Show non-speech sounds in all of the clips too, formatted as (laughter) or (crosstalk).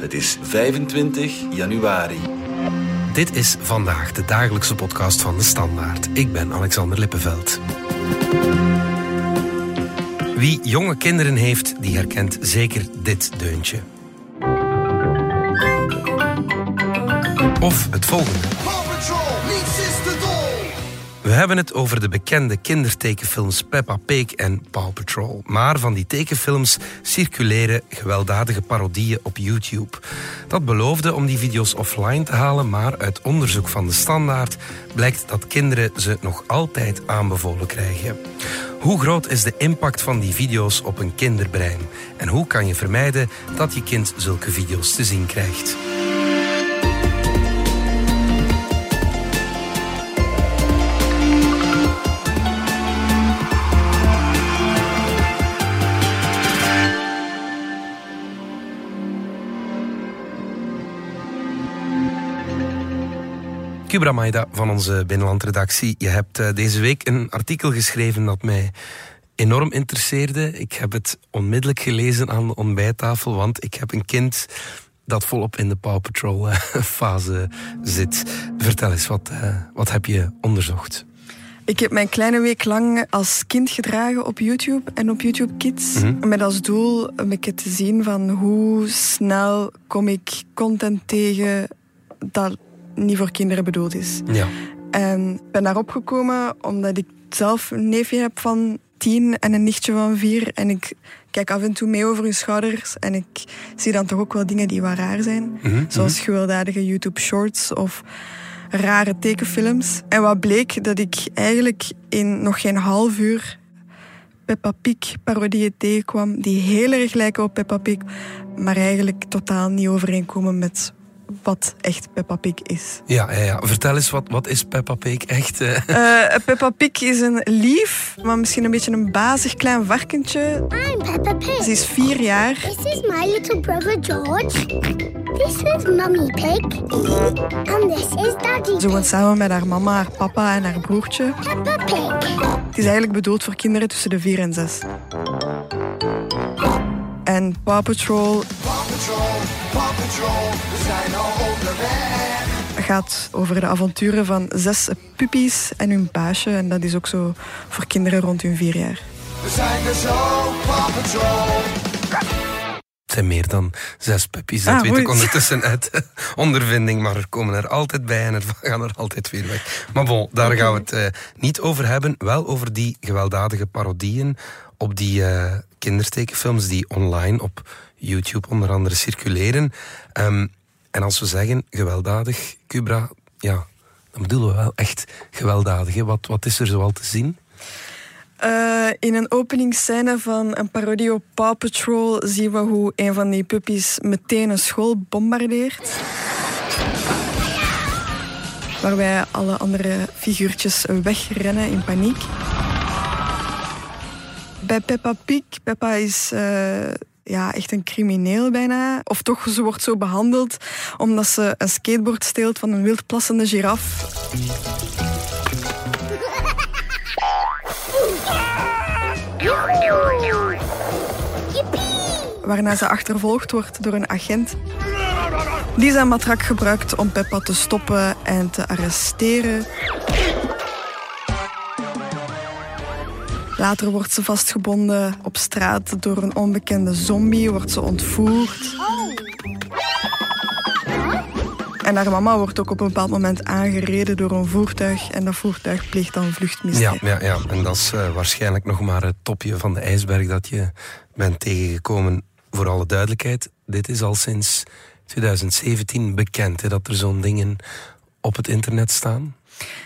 Het is 25 januari. Dit is vandaag de dagelijkse podcast van de Standaard. Ik ben Alexander Lippenveld. Wie jonge kinderen heeft, die herkent zeker dit deuntje. Of het volgende. We hebben het over de bekende kindertekenfilms Peppa Pig en Paw Patrol. Maar van die tekenfilms circuleren gewelddadige parodieën op YouTube. Dat beloofde om die video's offline te halen, maar uit onderzoek van de Standaard blijkt dat kinderen ze nog altijd aanbevolen krijgen. Hoe groot is de impact van die video's op een kinderbrein? En hoe kan je vermijden dat je kind zulke video's te zien krijgt? Kubra Maida van onze binnenlandredactie. Je hebt eh, deze week een artikel geschreven dat mij enorm interesseerde. Ik heb het onmiddellijk gelezen aan de ontbijttafel, want ik heb een kind dat volop in de Paw Patrol eh, (laughs) fase zit. Vertel eens, wat, uh, wat heb je onderzocht? Ik heb mijn kleine week lang als kind gedragen op YouTube en op YouTube Kids. Mm -hmm. Met als doel een beetje te zien van hoe snel kom ik content tegen dat niet voor kinderen bedoeld is. Ja. En ik ben daarop gekomen omdat ik zelf een neefje heb van tien en een nichtje van vier. En ik kijk af en toe mee over hun schouders. En ik zie dan toch ook wel dingen die wat raar zijn. Mm -hmm. Zoals gewelddadige YouTube shorts of rare tekenfilms. En wat bleek dat ik eigenlijk in nog geen half uur Peppa Pig parodieën tegenkwam die heel erg lijken op Peppa Pig, maar eigenlijk totaal niet overeenkomen met wat echt Peppa Pig is. Ja, ja, ja. vertel eens, wat, wat is Peppa Pig echt? Uh, Peppa Pig is een lief, maar misschien een beetje een bazig klein varkentje. I'm Peppa Pig. Ze is vier jaar. This is my little brother George. This is Mummy Pig. And this is Daddy Ze woont samen met haar mama, haar papa en haar broertje. Peppa Pig. Het is eigenlijk bedoeld voor kinderen tussen de vier en zes. En Paw Patrol... Paw Patrol, Paw Patrol, we zijn al onderweg. gaat over de avonturen van zes puppies en hun baasje. En dat is ook zo voor kinderen rond hun vier jaar. We zijn er zo, Paw Patrol. Het zijn meer dan zes puppies, dat Ah, weet ik ondertussen uit (laughs) ondervinding. Maar er komen er altijd bij en er (laughs) gaan er altijd weer weg. Maar bon, daar gaan we het eh, niet over hebben. Wel over die gewelddadige parodieën op die eh, kindertekenfilms die online op YouTube onder andere circuleren. Ehm, en als we zeggen gewelddadig, Cubra, ja, dan bedoelen we wel echt gewelddadig. Wat, wat is er zoal te zien? Eh, in een openingsscène van een parodie op Paw Patrol zien we hoe een van die puppies meteen een school bombardeert. Waarbij alle andere figuurtjes wegrennen in paniek. Bij Peppa Pig, Peppa is eh, ja, echt een crimineel bijna. Of toch, ze wordt zo behandeld omdat ze een skateboard steelt van een wildplassende giraf. waarna ze achtervolgd wordt door een agent. Die zijn matrak gebruikt om Peppa te stoppen en te arresteren. Later wordt ze vastgebonden op straat door een onbekende zombie, wordt ze ontvoerd. En haar mama wordt ook op een bepaald moment aangereden door een voertuig en dat voertuig pleegt dan Ja, vluchtmisdrijf. ja, ja. en dat is eh, waarschijnlijk nog maar het topje van de ijsberg dat je bent tegengekomen. Voor alle duidelijkheid, dit is al sinds 2017 bekend hè, dat er zo'n dingen op het internet staan.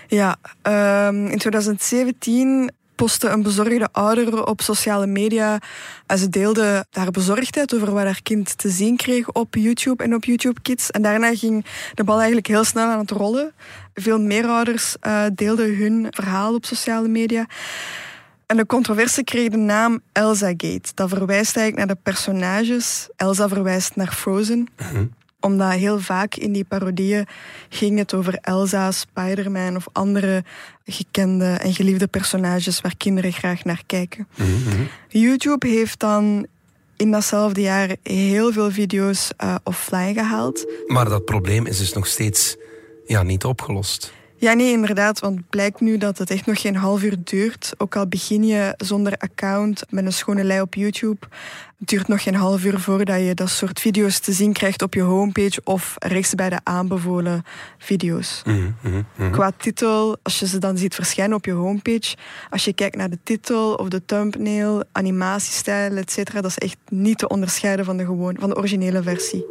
Ja, ehm, in 2017 postte een bezorgde ouder op sociale media. En ze deelde haar bezorgdheid over wat haar kind te zien kreeg op YouTube en op YouTube Kids. En daarna ging de bal eigenlijk heel snel aan het rollen. Veel meer ouders eh, deelden hun verhaal op sociale media. En de controverse kreeg de naam Elsa Gate. Dat verwijst eigenlijk naar de personages. Elsa verwijst naar Frozen omdat heel vaak in die parodieën ging het over Elsa, Spider-Man of andere gekende en geliefde personages waar kinderen graag naar kijken. YouTube heeft dan in datzelfde jaar heel veel video's uh, offline gehaald. Maar dat probleem is dus nog steeds ja, niet opgelost. Ja, nee, inderdaad. Want het blijkt nu dat het echt nog geen half uur duurt. Ook al begin je zonder account met een schone lei op YouTube. Het duurt nog geen half uur voordat je dat soort video's te zien krijgt op je homepage of rechts bij de aanbevolen video's. Mm -hmm, Qua titel, als je ze dan ziet verschijnen op je homepage, als je kijkt naar de titel of de thumbnail, animatiestijl, etc., dat is echt niet te onderscheiden van de, gewoon, van de originele versie.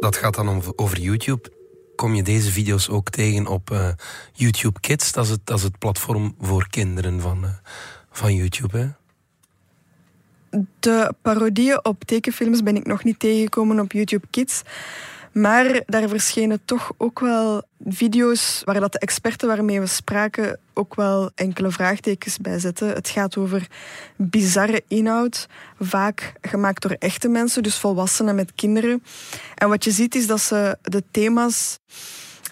Dat gaat dan over YouTube kom je deze video's ook tegen op uh, YouTube Kids. Dat is, het, dat is het platform voor kinderen van, uh, van YouTube. Hè? De parodieën op tekenfilms ben ik nog niet tegengekomen op YouTube Kids. Maar daar verschenen toch ook wel video's waar dat de experten waarmee we spraken ook wel enkele vraagtekens bij zetten. Het gaat over bizarre inhoud, vaak gemaakt door echte mensen, dus volwassenen met kinderen. En wat je ziet is dat ze de thema's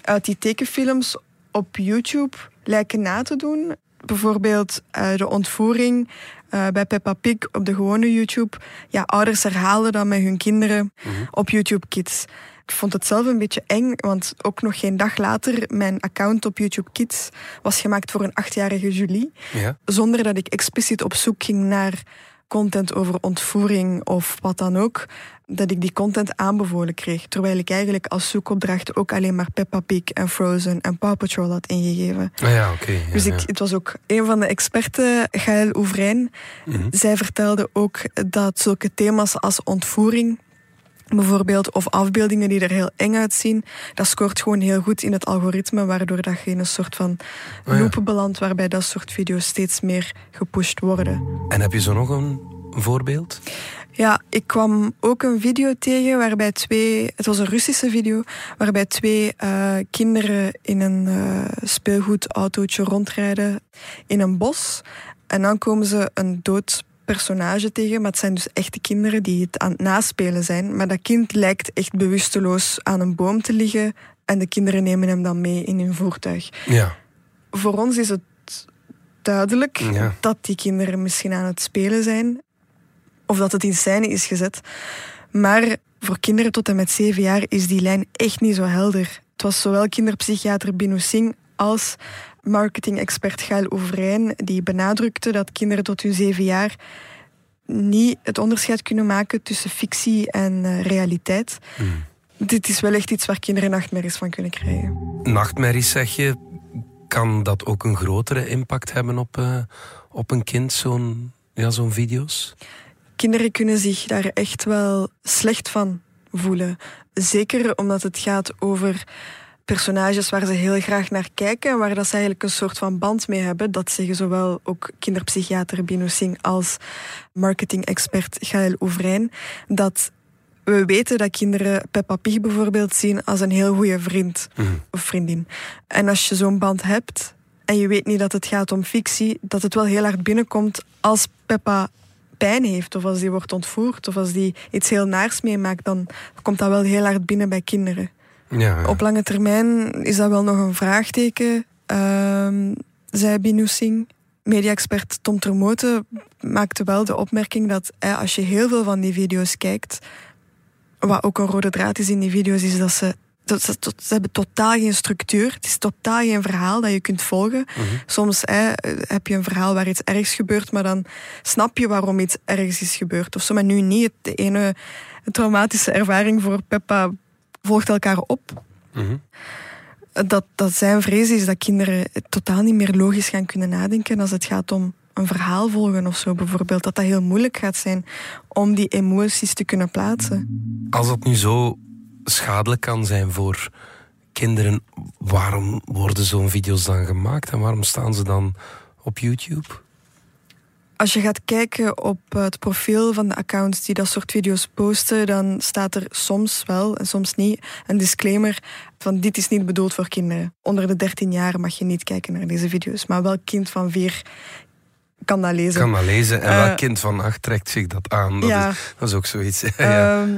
uit die tekenfilms op YouTube lijken na te doen. Bijvoorbeeld uh, de ontvoering uh, bij Peppa Pig op de gewone YouTube. Ja, ouders herhalen dat met hun kinderen Mhm. op YouTube Kids. Ik vond het zelf een beetje eng, want ook nog geen dag later, mijn account op YouTube Kids was gemaakt voor een achtjarige Julie. Ja. Zonder dat ik expliciet op zoek ging naar content over ontvoering of wat dan ook, dat ik die content aanbevolen kreeg. Terwijl ik eigenlijk als zoekopdracht ook alleen maar Peppa Pig en Frozen en Paw Patrol had ingegeven. Ah ja, oké. ja, Dus ik, ja. het was ook een van de experten, Gaël Oevrijn. Mhm. Zij vertelde ook dat zulke thema's als ontvoering, bijvoorbeeld, of afbeeldingen die er heel eng uitzien, dat scoort gewoon heel goed in het algoritme, waardoor dat je in een soort van Oh ja. loop belandt, waarbij dat soort video's steeds meer gepusht worden. En heb je zo nog een voorbeeld? Ja, ik kwam ook een video tegen waarbij twee, het was een Russische video, waarbij twee eh, kinderen in een eh, speelgoedautootje rondrijden in een bos. En dan komen ze een dood personage tegen, maar het zijn dus echte kinderen die het aan het naspelen zijn. Maar dat kind lijkt echt bewusteloos aan een boom te liggen en de kinderen nemen hem dan mee in hun voertuig. Ja. Voor ons is het duidelijk Ja. dat die kinderen misschien aan het spelen zijn. Of dat het in scène is gezet. Maar voor kinderen tot en met zeven jaar is die lijn echt niet zo helder. Het was zowel kinderpsychiater Binu Singh als marketing-expert Gail Ouvrijn die benadrukte dat kinderen tot hun zeven jaar niet het onderscheid kunnen maken tussen fictie en eh, realiteit. Hmm. Dit is wel echt iets waar kinderen nachtmerries van kunnen krijgen. Nachtmerries zeg je, kan dat ook een grotere impact hebben op, eh, op een kind, zo'n ja, zo'n video's? kinderen kunnen zich daar echt wel slecht van voelen. Zeker omdat het gaat over personages waar ze heel graag naar kijken en waar dat ze eigenlijk een soort van band mee hebben. Dat zeggen zowel ook kinderpsychiater Bino Singh als marketing-expert Gaël Ouvrijn. Dat we weten dat kinderen Peppa Pig bijvoorbeeld zien als een heel goede vriend Mhm. of vriendin. En als je zo'n band hebt en je weet niet dat het gaat om fictie, dat het wel heel hard binnenkomt als Peppa pijn heeft of als die wordt ontvoerd of als die iets heel naars meemaakt, dan komt dat wel heel hard binnen bij kinderen. Ja, ja. Op lange termijn is dat wel nog een vraagteken, ehm, zei Binu Singh. Media-expert Tom Termote maakte wel de opmerking dat eh, als je heel veel van die video's kijkt, wat ook een rode draad is in die video's, is dat ze, dat ze, hebben totaal geen structuur. Het is totaal geen verhaal dat je kunt volgen. Soms eh, heb je een verhaal waar iets ergs gebeurt, maar dan snap je waarom iets ergs is gebeurd. Of zo, maar nu niet. De ene traumatische ervaring voor Peppa volgt elkaar op. Mhm. Dat, dat zijn vrees is dat kinderen totaal niet meer logisch gaan kunnen nadenken als het gaat om een verhaal volgen of zo bijvoorbeeld. Dat dat heel moeilijk gaat zijn om die emoties te kunnen plaatsen. Als dat nu zo schadelijk kan zijn voor kinderen, waarom worden zo'n video's dan gemaakt en waarom staan ze dan op YouTube? Als je gaat kijken op het profiel van de accounts die dat soort video's posten, dan staat er soms wel en soms niet een disclaimer van dit is niet bedoeld voor kinderen. Onder de 13 jaar mag je niet kijken naar deze video's, maar welk kind van 4 kan dat lezen. Kan dat lezen en Eh, welk kind van acht trekt zich dat aan? Dat, ja. is, dat is ook zoiets. (laughs) ja. Ehm,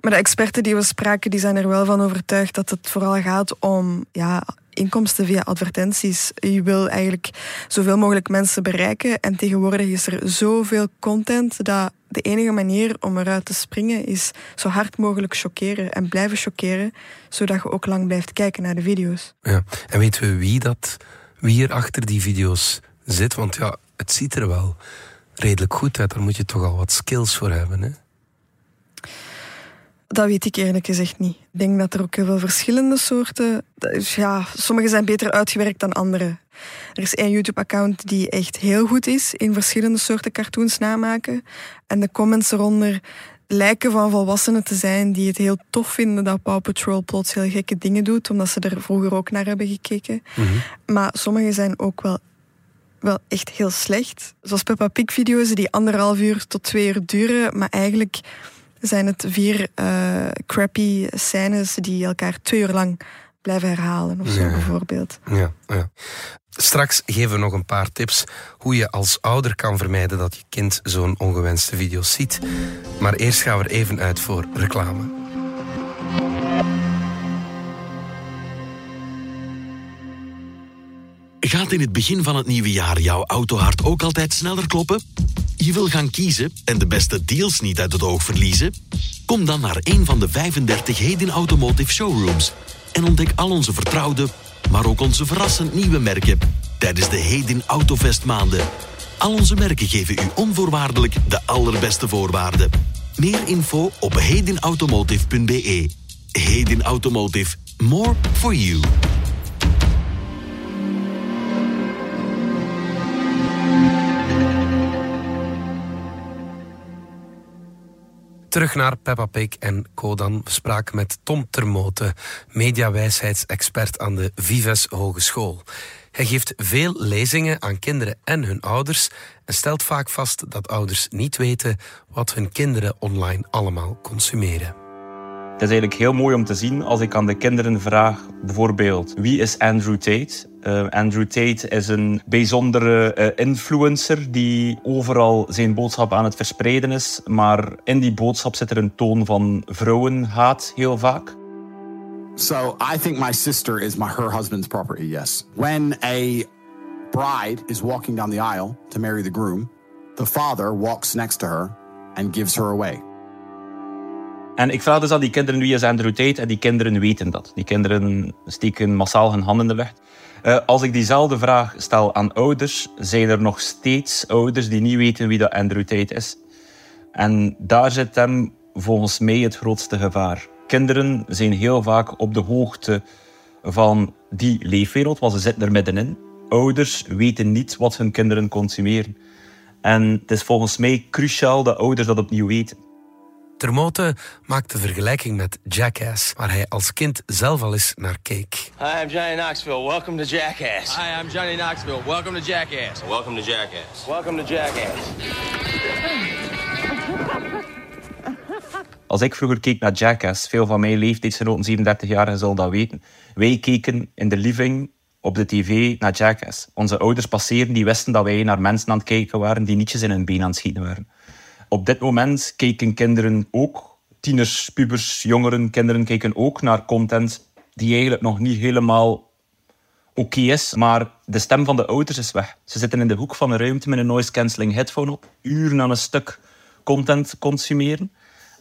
maar de experten die we spraken, die zijn er wel van overtuigd dat het vooral gaat om ja, inkomsten via advertenties. Je wil eigenlijk zoveel mogelijk mensen bereiken. En tegenwoordig is er zoveel content dat de enige manier om eruit te springen is zo hard mogelijk chockeren en blijven chockeren, zodat je ook lang blijft kijken naar de video's. Ja. En weten we wie, dat, wie er achter die video's zit? Want ja, het ziet er wel redelijk goed uit. Daar moet je toch al wat skills voor hebben. Hè? Dat weet ik eerlijk gezegd niet. Ik denk dat er ook heel veel verschillende soorten. Ja, sommige zijn beter uitgewerkt dan andere. Er is één YouTube-account die echt heel goed is in verschillende soorten cartoons namaken. En de comments eronder lijken van volwassenen te zijn die het heel tof vinden dat Paw Patrol plots heel gekke dingen doet, omdat ze er vroeger ook naar hebben gekeken. Maar sommige zijn ook wel, wel echt heel slecht. Zoals Peppa Pig video's die anderhalf uur tot twee uur duren, maar eigenlijk zijn het vier eh, crappy scènes die elkaar twee uur lang blijven herhalen of zo Ja. bijvoorbeeld. Ja, ja. Straks geven we nog een paar tips hoe je als ouder kan vermijden dat je kind zo'n ongewenste video's ziet. Maar eerst gaan we er even uit voor reclame. Gaat in het begin van het nieuwe jaar jouw autohart ook altijd sneller kloppen? Je wil gaan kiezen en de beste deals niet uit het oog verliezen? Kom dan naar een van de 35 Hedin Automotive showrooms en ontdek al onze vertrouwde, maar ook onze verrassend nieuwe merken tijdens de Hedin Autovest maanden. Al onze merken geven u onvoorwaardelijk de allerbeste voorwaarden. Meer info op hedinautomotive.be. Hedin Automotive. More for you. Terug naar Peppa Pig en Kodan. Spraken met Tom Termote, mediawijsheidsexpert aan de Vives Hogeschool. Hij geeft veel lezingen aan kinderen en hun ouders en stelt vaak vast dat ouders niet weten wat hun kinderen online allemaal consumeren. Het is eigenlijk heel mooi om te zien als ik aan de kinderen vraag, bijvoorbeeld, wie is Andrew Tate? Eh, Andrew Tate is een bijzondere eh, influencer die overal zijn boodschap aan het verspreiden is, maar in die boodschap zit er een toon van vrouwenhaat heel vaak. So I think my sister is my her husband's property. Yes. When a bride is walking down the aisle to marry the groom, the father walks next to her and gives her away. En ik vraag dus aan die kinderen wie is Andrew Tate en die kinderen weten dat. Die kinderen steken massaal hun handen in de lucht. Eh, als ik diezelfde vraag stel aan ouders, zijn er nog steeds ouders die niet weten wie dat Andrew is. En daar zit hem volgens mij het grootste gevaar. Kinderen zijn heel vaak op de hoogte van die leefwereld, want ze zitten er middenin. Ouders weten niet wat hun kinderen consumeren. En het is volgens mij cruciaal dat ouders dat opnieuw weten. Termote maakt de vergelijking met Jackass, waar hij als kind zelf al eens naar keek. Hi, I'm Johnny Knoxville. Welcome to Jackass. Hi, I'm Johnny Knoxville. Welcome to Jackass. Welcome to Jackass. Welcome to Jackass. Als ik vroeger keek naar Jackass, veel van mijn leeftijdsgenoten, 37 jaar, zullen dat weten. Wij keken in de living op de tv naar Jackass. Onze ouders passeerden, die wisten dat wij naar mensen aan het kijken waren die nietjes in hun been aan het schieten waren. Op dit moment kijken kinderen ook, tieners, pubers, jongeren, kinderen kijken ook naar content die eigenlijk nog niet helemaal oké is, maar de stem van de ouders is weg. Ze zitten in de hoek van een ruimte met een noise cancelling headphone op, uren aan een stuk content consumeren.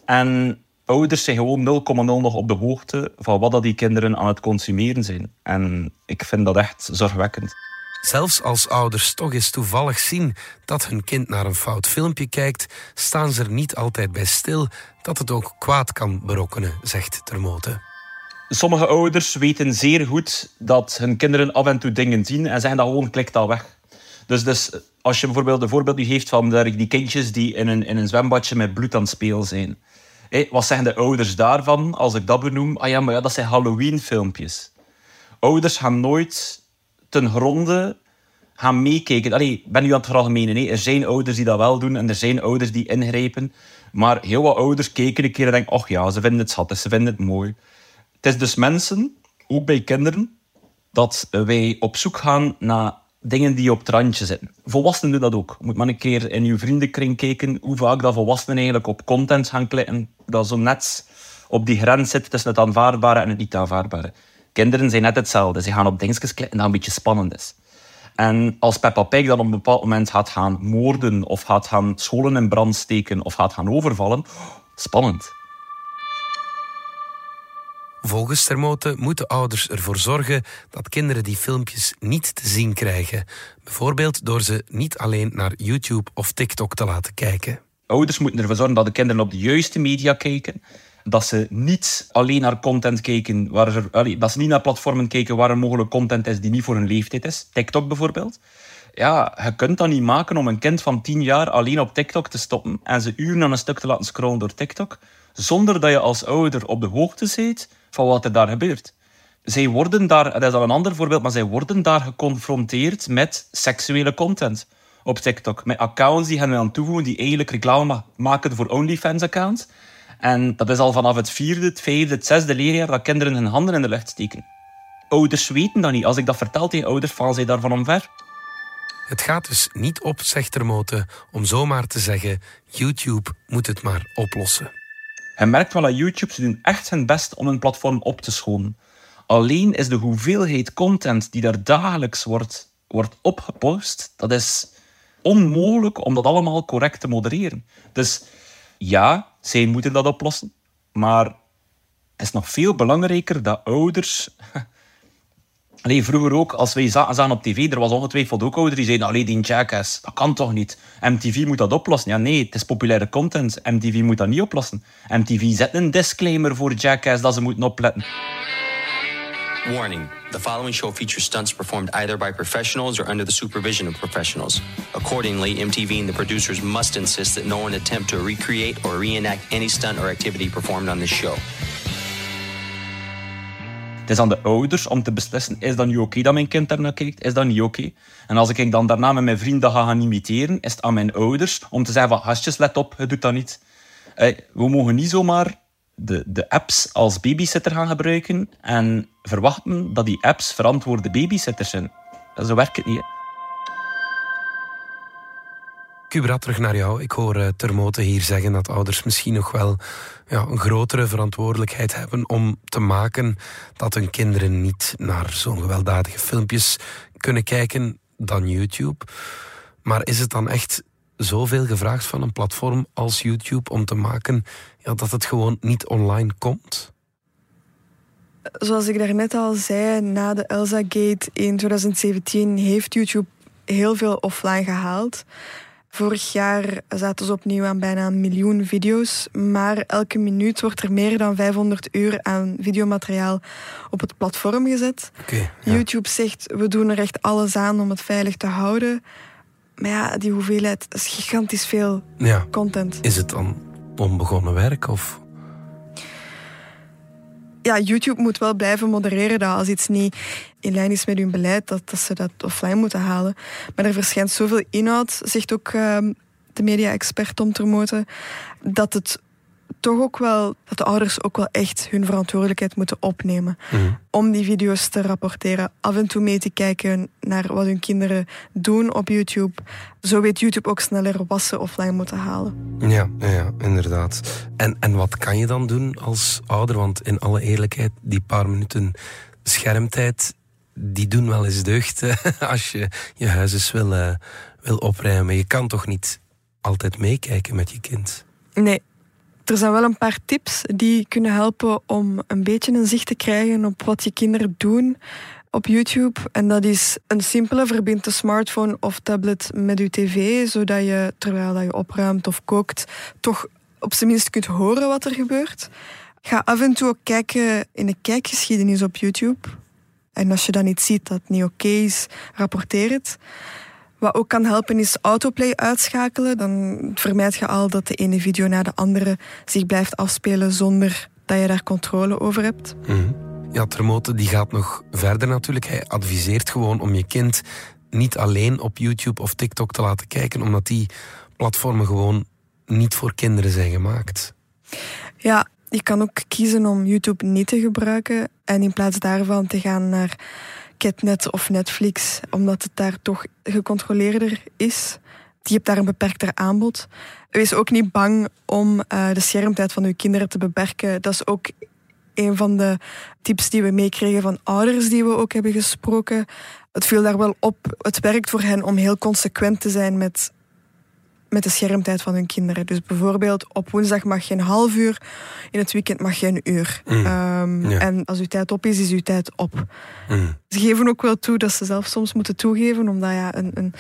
En ouders zijn gewoon 0,0 nog op de hoogte van wat dat die kinderen aan het consumeren zijn. En ik vind dat echt zorgwekkend. Zelfs als ouders toch eens toevallig zien dat hun kind naar een fout filmpje kijkt, staan ze er niet altijd bij stil dat het ook kwaad kan berokkenen, zegt Termote. Sommige ouders weten zeer goed dat hun kinderen af en toe dingen zien en zeggen dat gewoon klikt al weg. Dus, dus als je bijvoorbeeld een voorbeeld geeft van die kindjes die in een, in een zwembadje met bloed aan het spelen zijn. Wat zeggen de ouders daarvan als ik dat benoem? Ah ja, maar ja, dat zijn Halloween-filmpjes. Ouders gaan nooit ten gronde gaan meekijken. Allee, ben nu aan het veralgemenen. hè. Er zijn ouders die dat wel doen en er zijn ouders die ingrijpen. Maar heel wat ouders kijken een keer en denken... Och ja, ze vinden het schattig, ze vinden het mooi. Het is dus mensen, ook bij kinderen, dat wij op zoek gaan naar dingen die op het randje zitten. Volwassenen doen dat ook. Je moet maar een keer in je vriendenkring kijken hoe vaak dat volwassenen eigenlijk op content gaan klikken dat zo net op die grens zit tussen het aanvaardbare en het niet aanvaardbare. Kinderen zijn net hetzelfde. Ze gaan op dingetjes klikken dat een beetje spannend is. En als Peppa Pig dan op een bepaald moment gaat gaan moorden of gaat gaan scholen in brand steken of gaat gaan overvallen, spannend. Volgens Termote moeten ouders ervoor zorgen dat kinderen die filmpjes niet te zien krijgen. Bijvoorbeeld door ze niet alleen naar YouTube of TikTok te laten kijken. Ouders moeten ervoor zorgen dat de kinderen op de juiste media kijken. Dat ze niet alleen naar content kijken, waar er, dat ze niet naar platformen kijken waar er mogelijk content is die niet voor hun leeftijd is. TikTok bijvoorbeeld. Ja, je kunt dat niet maken om een kind van 10 jaar alleen op TikTok te stoppen en ze uren aan een stuk te laten scrollen door TikTok, zonder dat je als ouder op de hoogte bent van wat er daar gebeurt. Zij worden daar, dat is al een ander voorbeeld, maar zij worden daar geconfronteerd met seksuele content op TikTok. Met accounts die hen aan toevoegen, die eigenlijk reclame maken voor OnlyFans-accounts. En dat is al vanaf het vierde, het vijfde, het zesde leerjaar dat kinderen hun handen in de lucht steken. Ouders weten dat niet. Als ik dat vertel tegen ouders, vallen zij daarvan omver. Het gaat dus niet op, zegt Termote, om zomaar te zeggen: YouTube moet het maar oplossen. Je merkt wel dat YouTube, ze doen echt hun best om hun platform op te schonen. Alleen is de hoeveelheid content die daar dagelijks wordt, wordt opgepost, dat is onmogelijk om dat allemaal correct te modereren. Dus ja, zij moeten dat oplossen, maar het is nog veel belangrijker dat ouders... (laughs) Allee, vroeger ook, als wij zagen op tv, er was ongetwijfeld ook ouders die zeiden, allee, die jackass, dat kan toch niet? MTV moet dat oplossen. Ja, nee, het is populaire content. MTV moet dat niet oplossen. MTV zet een disclaimer voor jackass dat ze moeten opletten. Warning the following show features stunts performed either by professionals or under the supervision of professionals. Accordingly, MTV and the producers must insist that no one attempt to recreate or reenact any stunt or activity performed on this show. Het is aan de ouders om te beslissen, is dat nu oké dat mijn kind daar naar kijkt? Is dat niet oké? En als ik dan daarna met mijn vrienden ga gaan imiteren, is het aan mijn ouders om te zeggen van, gastjes, let op, je doet dat niet. Eh, we mogen niet zomaar de, de apps als babysitter gaan gebruiken en verwachten dat die apps verantwoorde babysitters zijn. Zo werkt het niet. Kubra, terug naar jou. Ik hoor uh, hier zeggen dat ouders misschien nog wel ja, een grotere verantwoordelijkheid hebben om te maken dat hun kinderen niet naar zo'n gewelddadige filmpjes kunnen kijken dan YouTube. Maar is het dan echt zoveel gevraagd van een platform als YouTube om te maken ja, dat het gewoon niet online komt? Zoals ik daarnet al zei, na de Elsa-gate in 2017 heeft YouTube heel veel offline gehaald. Vorig jaar zaten ze opnieuw aan bijna een miljoen video's, maar elke minuut wordt er meer dan 500 uur aan videomateriaal op het platform gezet. Okay, YouTube zegt, we doen er echt alles aan om het veilig te houden. Maar ja, die hoeveelheid is gigantisch veel ja. content. Is het dan onbegonnen werk? Of? Ja, YouTube moet wel blijven modereren dat als iets niet in lijn is met hun beleid, dat, dat ze dat offline moeten halen. Maar er verschijnt zoveel inhoud, zegt ook uh, de media-expert Tom Termoten, dat het toch ook wel dat de ouders ook wel echt hun verantwoordelijkheid moeten opnemen. Mhm. Om die video's te rapporteren, af en toe mee te kijken naar wat hun kinderen doen op YouTube. Zo weet YouTube ook sneller wat ze offline moeten halen. Ja, ja, inderdaad. En, en wat kan je dan doen als ouder? Want in alle eerlijkheid, die paar minuten schermtijd, die doen wel eens deugd (laughs) als je je huis eens wil, uh, wil opruimen. Je kan toch niet altijd meekijken met je kind? Nee, er zijn wel een paar tips die kunnen helpen om een beetje een zicht te krijgen op wat je kinderen doen op YouTube. En dat is een simpele, verbind de smartphone of tablet met je tv, zodat je, terwijl je opruimt of kookt, toch op zijn minst kunt horen wat er gebeurt. Ga af en toe ook kijken in de kijkgeschiedenis op YouTube. En als je dan niet ziet dat niet oké is, rapporteer het. Wat ook kan helpen is autoplay uitschakelen. Dan vermijd je al dat de ene video na de andere zich blijft afspelen zonder dat je daar controle over hebt. Mm. Ja, Termote die gaat nog verder natuurlijk. Hij adviseert gewoon om je kind niet alleen op YouTube of TikTok te laten kijken, omdat die platformen gewoon niet voor kinderen zijn gemaakt. Ja, je kan ook kiezen om YouTube niet te gebruiken en in plaats daarvan te gaan naar Catnet of Netflix, omdat het daar toch gecontroleerder is. Je hebt daar een beperkter aanbod. Wees ook niet bang om uh, de schermtijd van uw kinderen te beperken. Dat is ook een van de tips die we meekregen van ouders die we ook hebben gesproken. het viel daar wel op. Het werkt voor hen om heel consequent te zijn met, met de schermtijd van hun kinderen. Dus bijvoorbeeld op woensdag mag je een half uur, in het weekend mag je een uur. Mm. Ehm, Ja. En als uw tijd op is, is uw tijd op. Mm. Ze geven ook wel toe dat ze zelf soms moeten toegeven, omdat ja, een, een,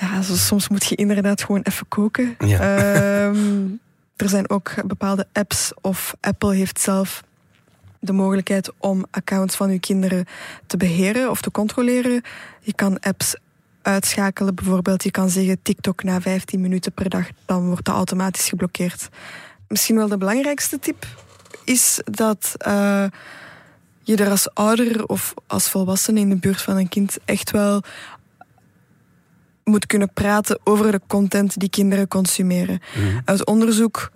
ja soms moet je inderdaad gewoon even koken. Ja. Ehm, (laughs) er zijn ook bepaalde apps of Apple heeft zelf de mogelijkheid om accounts van uw kinderen te beheren of te controleren. Je kan apps uitschakelen, bijvoorbeeld je kan zeggen TikTok na 15 minuten per dag, dan wordt dat automatisch geblokkeerd. Misschien wel de belangrijkste tip is dat eh, je er als ouder of als volwassene in de buurt van een kind echt wel moet kunnen praten over de content die kinderen consumeren. Mhm. Uit onderzoek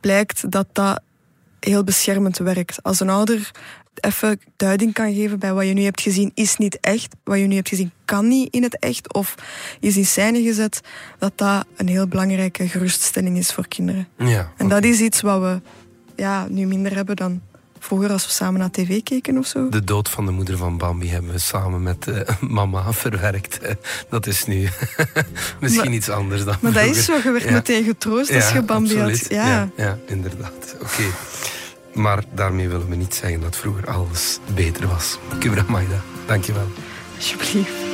blijkt dat dat heel beschermend werkt. Als een ouder even duiding kan geven bij wat je nu hebt gezien is niet echt, wat je nu hebt gezien kan niet in het echt of is in scène gezet, dat dat een heel belangrijke geruststelling is voor kinderen. Ja, En dat is iets wat we ja, nu minder hebben dan vroeger als we samen naar tv keken of zo. De dood van de moeder van Bambi hebben we samen met eh, (laughs) mama verwerkt. (laughs) Dat is nu (laughs) misschien Maar- iets anders dan Maar dat is zo, je werd Ja. meteen getroost als je Bambi absoluut. had. Ja. ja, inderdaad. Oké. Maar daarmee willen we niet zeggen dat vroeger alles beter was. Kubra Maida, dankjewel. Alsjeblieft.